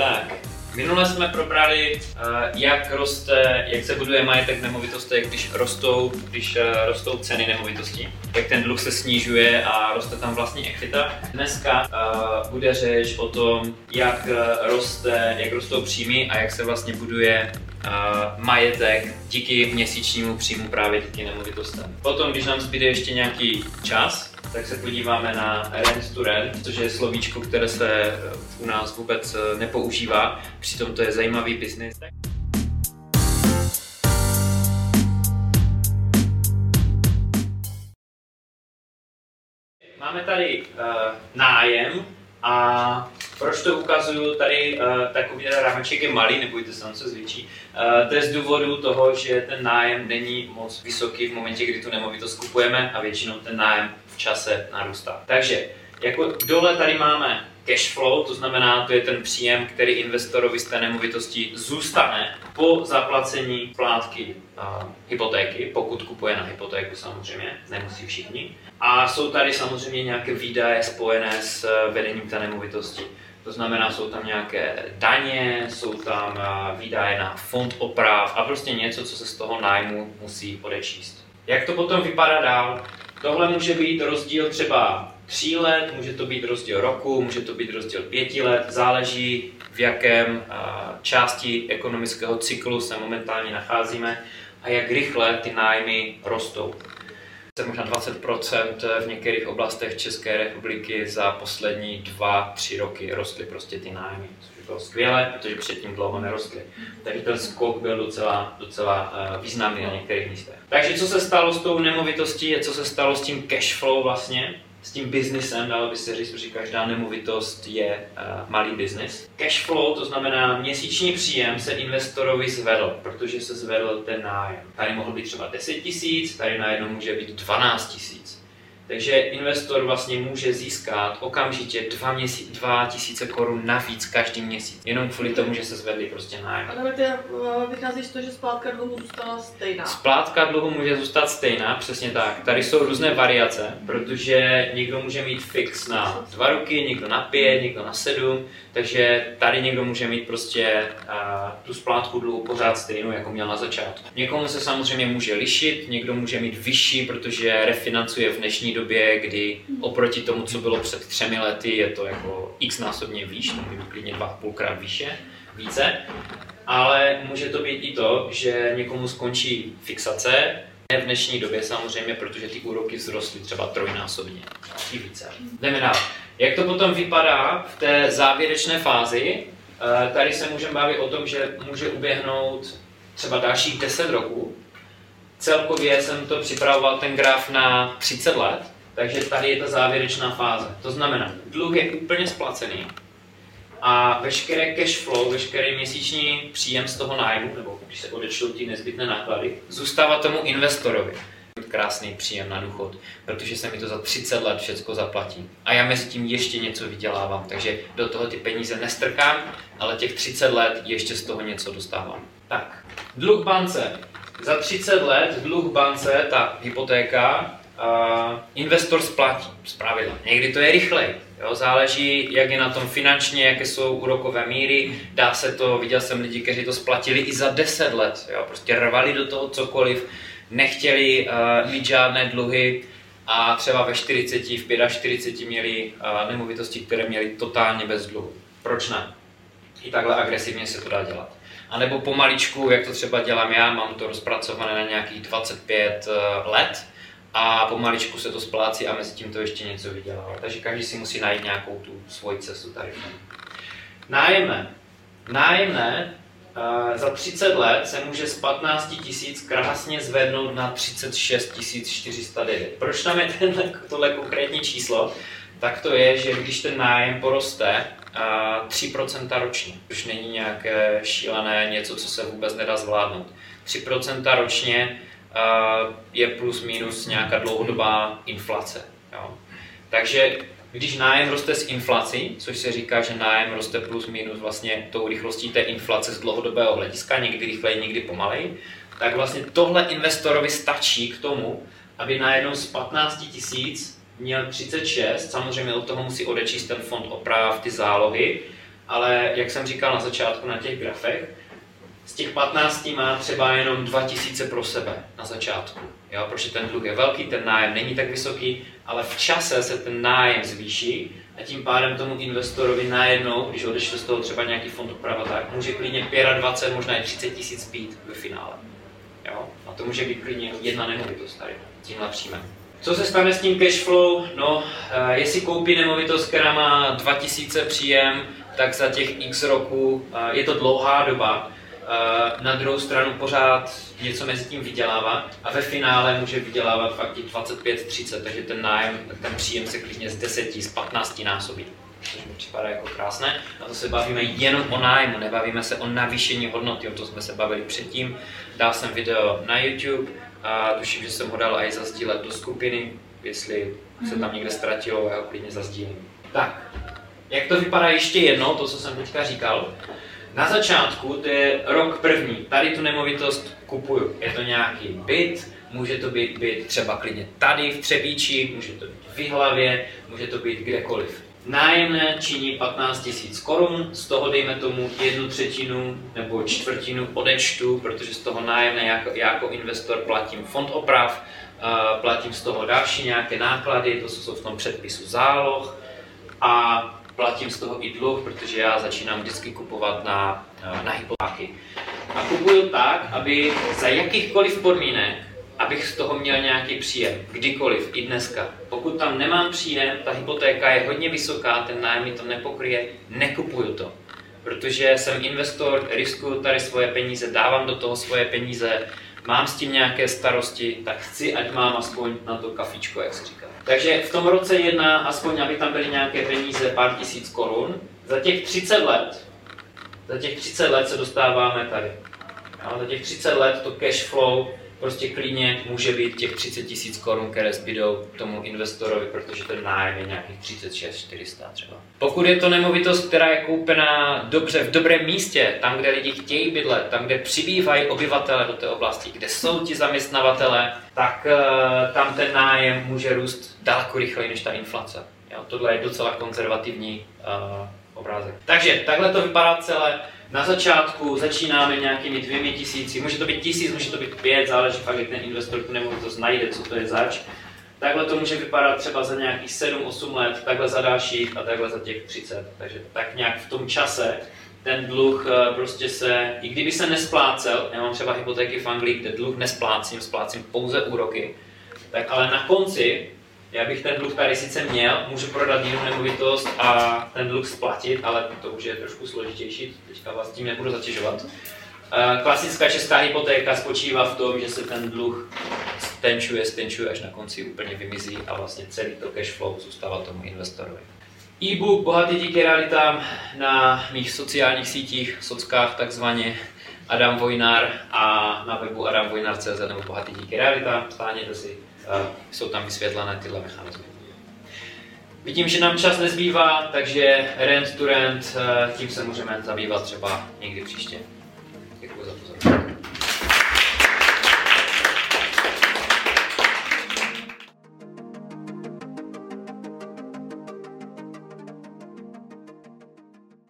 Tak, minule jsme probrali, eh, jak roste, jak se buduje majetek nemovitosti, když rostou, když eh, rostou ceny nemovitostí, jak ten dluh se snižuje a roste tam vlastní ekvita. Dneska uh, bude řeč o tom, jak roste, jak rostou příjmy a jak se vlastně buduje uh, majetek díky měsíčnímu příjmu právě díky nemovitostem. Potom, když nám zbyde ještě nějaký čas, tak se podíváme na rent to rent, což je slovíčko, které se u nás vůbec nepoužívá, přitom to je zajímavý biznis. Máme tady uh, nájem a proč to ukazuju tady, uh, takový rámeček je malý, nebojte se, on se zvětší. Uh, to je z důvodu toho, že ten nájem není moc vysoký v momentě, kdy tu nemovitost kupujeme a většinou ten nájem v čase narůstá. Takže jako dole tady máme cash flow, to znamená, to je ten příjem, který investorovi z té nemovitosti zůstane po zaplacení plátky uh, hypotéky, pokud kupuje na hypotéku samozřejmě, nemusí všichni. A jsou tady samozřejmě nějaké výdaje spojené s uh, vedením té nemovitosti. To znamená, jsou tam nějaké daně, jsou tam uh, výdaje na fond oprav a prostě něco, co se z toho nájmu musí odečíst. Jak to potom vypadá dál? Tohle může být rozdíl třeba tří let, může to být rozdíl roku, může to být rozdíl pěti let, záleží v jakém části ekonomického cyklu se momentálně nacházíme a jak rychle ty nájmy rostou. Možná 20% v některých oblastech České republiky za poslední dva, tři roky rostly prostě ty nájmy, což bylo skvělé, protože předtím dlouho nerostly. Takže ten skok byl docela, docela významný na některých místech. Takže co se stalo s tou nemovitostí, co se stalo s tím cash flow vlastně, s tím biznisem, dalo by se říct, protože každá nemovitost je uh, malý biznis. Cash flow, to znamená měsíční příjem, se investorovi zvedl, protože se zvedl ten nájem. Tady mohl být třeba 10 tisíc, tady najednou může být 12 tisíc. Takže investor vlastně může získat okamžitě 2, měsíc, 2 tisíce korun navíc každý měsíc. Jenom kvůli tomu, že se zvedli prostě nájem. Ale ty eh, vychází z toho, že splátka dluhu zůstala stejná. Splátka dluhu může zůstat stejná, přesně tak. Tady jsou různé variace, protože někdo může mít fix na dva roky, někdo na pět, někdo na sedm, takže tady někdo může mít prostě uh, tu splátku dluhu pořád stejnou, jako měl na začátku. Někomu se samozřejmě může lišit, někdo může mít vyšší, protože refinancuje v dnešní době, kdy oproti tomu, co bylo před třemi lety, je to jako x násobně výš, to může klidně dva půlkrát výše, více. Ale může to být i to, že někomu skončí fixace, v dnešní době samozřejmě, protože ty úroky vzrostly třeba trojnásobně i více. Jdeme dál. Jak to potom vypadá v té závěrečné fázi? Eh, tady se můžeme bavit o tom, že může uběhnout třeba dalších 10 roků. Celkově jsem to připravoval ten graf na 30 let, takže tady je ta závěrečná fáze. To znamená, dluh je úplně splacený a veškeré cash flow, veškerý měsíční příjem z toho nájmu, nebo když se odečtou ty nezbytné náklady, zůstává tomu investorovi krásný příjem na důchod, protože se mi to za 30 let všechno zaplatí. A já mezi tím ještě něco vydělávám, takže do toho ty peníze nestrkám, ale těch 30 let ještě z toho něco dostávám. Tak, dluh bance. Za 30 let dluh bance, ta hypotéka, uh, investor splatí z pravidla. Někdy to je rychleji, jo? záleží, jak je na tom finančně, jaké jsou úrokové míry. Dá se to, viděl jsem lidi, kteří to splatili i za 10 let, jo? prostě rvali do toho cokoliv nechtěli uh, mít žádné dluhy a třeba ve 40, v 45 měli uh, nemovitosti, které měli totálně bez dluhu. Proč ne? I takhle agresivně se to dá dělat. A nebo pomaličku, jak to třeba dělám já, mám to rozpracované na nějakých 25 uh, eh, let a pomaličku se to splácí a mezi tím to ještě něco vydělává. Takže každý si musí najít nějakou tu svoji cestu tady. Nájemné. Nájemné za 30 let se může z 15 tisíc krásně zvednout na 36 409. Proč tam je tenhle, tohle konkrétní číslo? Tak to je, že když ten nájem poroste 3% ročně, což není nějaké šílené něco, co se vůbec nedá zvládnout. 3% ročně je plus minus nějaká dlouhodobá inflace. Jo. Takže když nájem roste s inflací, což se říká, že nájem roste plus minus vlastně tou rychlostí té inflace z dlouhodobého hlediska, někdy rychleji, někdy pomalej, tak vlastně tohle investorovi stačí k tomu, aby najednou z 15 tisíc měl 36, samozřejmě od toho musí odečíst ten fond oprav, ty zálohy, ale jak jsem říkal na začátku na těch grafech, z těch 15 má třeba jenom 2000 pro sebe na začátku. Jo, protože ten dluh je velký, ten nájem není tak vysoký, ale v čase se ten nájem zvýší a tím pádem tomu investorovi najednou, když odešle z toho třeba nějaký fond oprava, tak může klidně 25, možná i 30 tisíc být ve finále. Jo? A to může být klidně jedna nemovitost tady, tímhle příjmem. Co se stane s tím cash flow? No, eh, jestli koupí nemovitost, která má 2000 příjem, tak za těch x roků eh, je to dlouhá doba, na druhou stranu pořád něco mezi tím vydělává a ve finále může vydělávat fakt 25-30, takže ten nájem, ten příjem se klidně z 10, z 15 násobí. Což mi připadá jako krásné. A to se bavíme jenom o nájmu, nebavíme se o navýšení hodnoty, o to jsme se bavili předtím. Dal jsem video na YouTube a tuším, že jsem ho dal i zazdílet do skupiny, jestli se tam někde ztratilo, já ho klidně zazdílím. Tak, jak to vypadá ještě jednou, to, co jsem teďka říkal, na začátku, to je rok první, tady tu nemovitost kupuju. Je to nějaký byt, může to být byt třeba klidně tady v Třebíči, může to být v Vyhlavě, může to být kdekoliv. Nájemné činí 15 000 korun, z toho dejme tomu jednu třetinu nebo čtvrtinu odečtu, protože z toho nájemné jako, jako investor platím fond oprav, platím z toho další nějaké náklady, to jsou v tom předpisu záloh a platím z toho i dluh, protože já začínám vždycky kupovat na, eh, na hypotéky. A kupuju tak, aby za jakýchkoliv podmínek, abych z toho měl nějaký příjem, kdykoliv, i dneska. Pokud tam nemám příjem, ta hypotéka je hodně vysoká, ten nájem mi to nepokryje, nekupuju to. Protože jsem investor, riskuju tady svoje peníze, dávám do toho svoje peníze, mám s tím nějaké starosti, tak chci, ať mám aspoň na to kafičko, jak se říká. Takže v tom roce jedna, aspoň aby tam byly nějaké peníze, pár tisíc korun, za těch 30 let, za těch 30 let se dostáváme tady. A za těch 30 let to cash flow prostě klidně může být těch 30 tisíc korun, které zbydou tomu investorovi, protože ten nájem je nějakých 36 400 třeba. Pokud je to nemovitost, která je koupená dobře, v dobrém místě, tam, kde lidi chtějí bydlet, tam, kde přibývají obyvatele do té oblasti, kde jsou ti zaměstnavatele, tak uh, tam ten nájem může růst daleko rychleji než ta inflace. Jo, tohle je docela konzervativní uh, obrázek. Takže takhle to vypadá celé. Na začátku začínáme nějakými dvěmi tisíci, může to být tisíc, může to být pět, záleží fakt, jak ten investor tu nemovitost najde, co to je zač. Takhle to může vypadat třeba za nějakých 7-8 let, takhle za dalších a takhle za těch 30. Takže tak nějak v tom čase ten dluh eh, prostě se, i kdyby se nesplácel, já mám třeba hypotéky v Anglii, kde dluh nesplácím, splácím pouze úroky, tak ale na konci já bych ten dluh tady sice měl, můžu prodat jinou nemovitost a ten dluh splatit, ale to už je trošku složitější, teďka vás tím nebudu zatěžovat. Eh, klasická česká hypotéka spočívá v tom, že se ten dluh stenčuje, stenčuje, až na konci úplně vymizí a vlastně celý to cash flow zůstává tomu investorovi. E-book Bohatý díky realitám na mých sociálních sítích, sockách takzvaně Adam Vojnar a na webu adamvojnar.cz nebo Bohatý díky realitám, stáhněte si jsou tam vysvětlené tyhle mechanizmy. Vidím, že nám čas nezbývá, takže rent to rent, eh, tím se můžeme zabývat třeba někdy příště.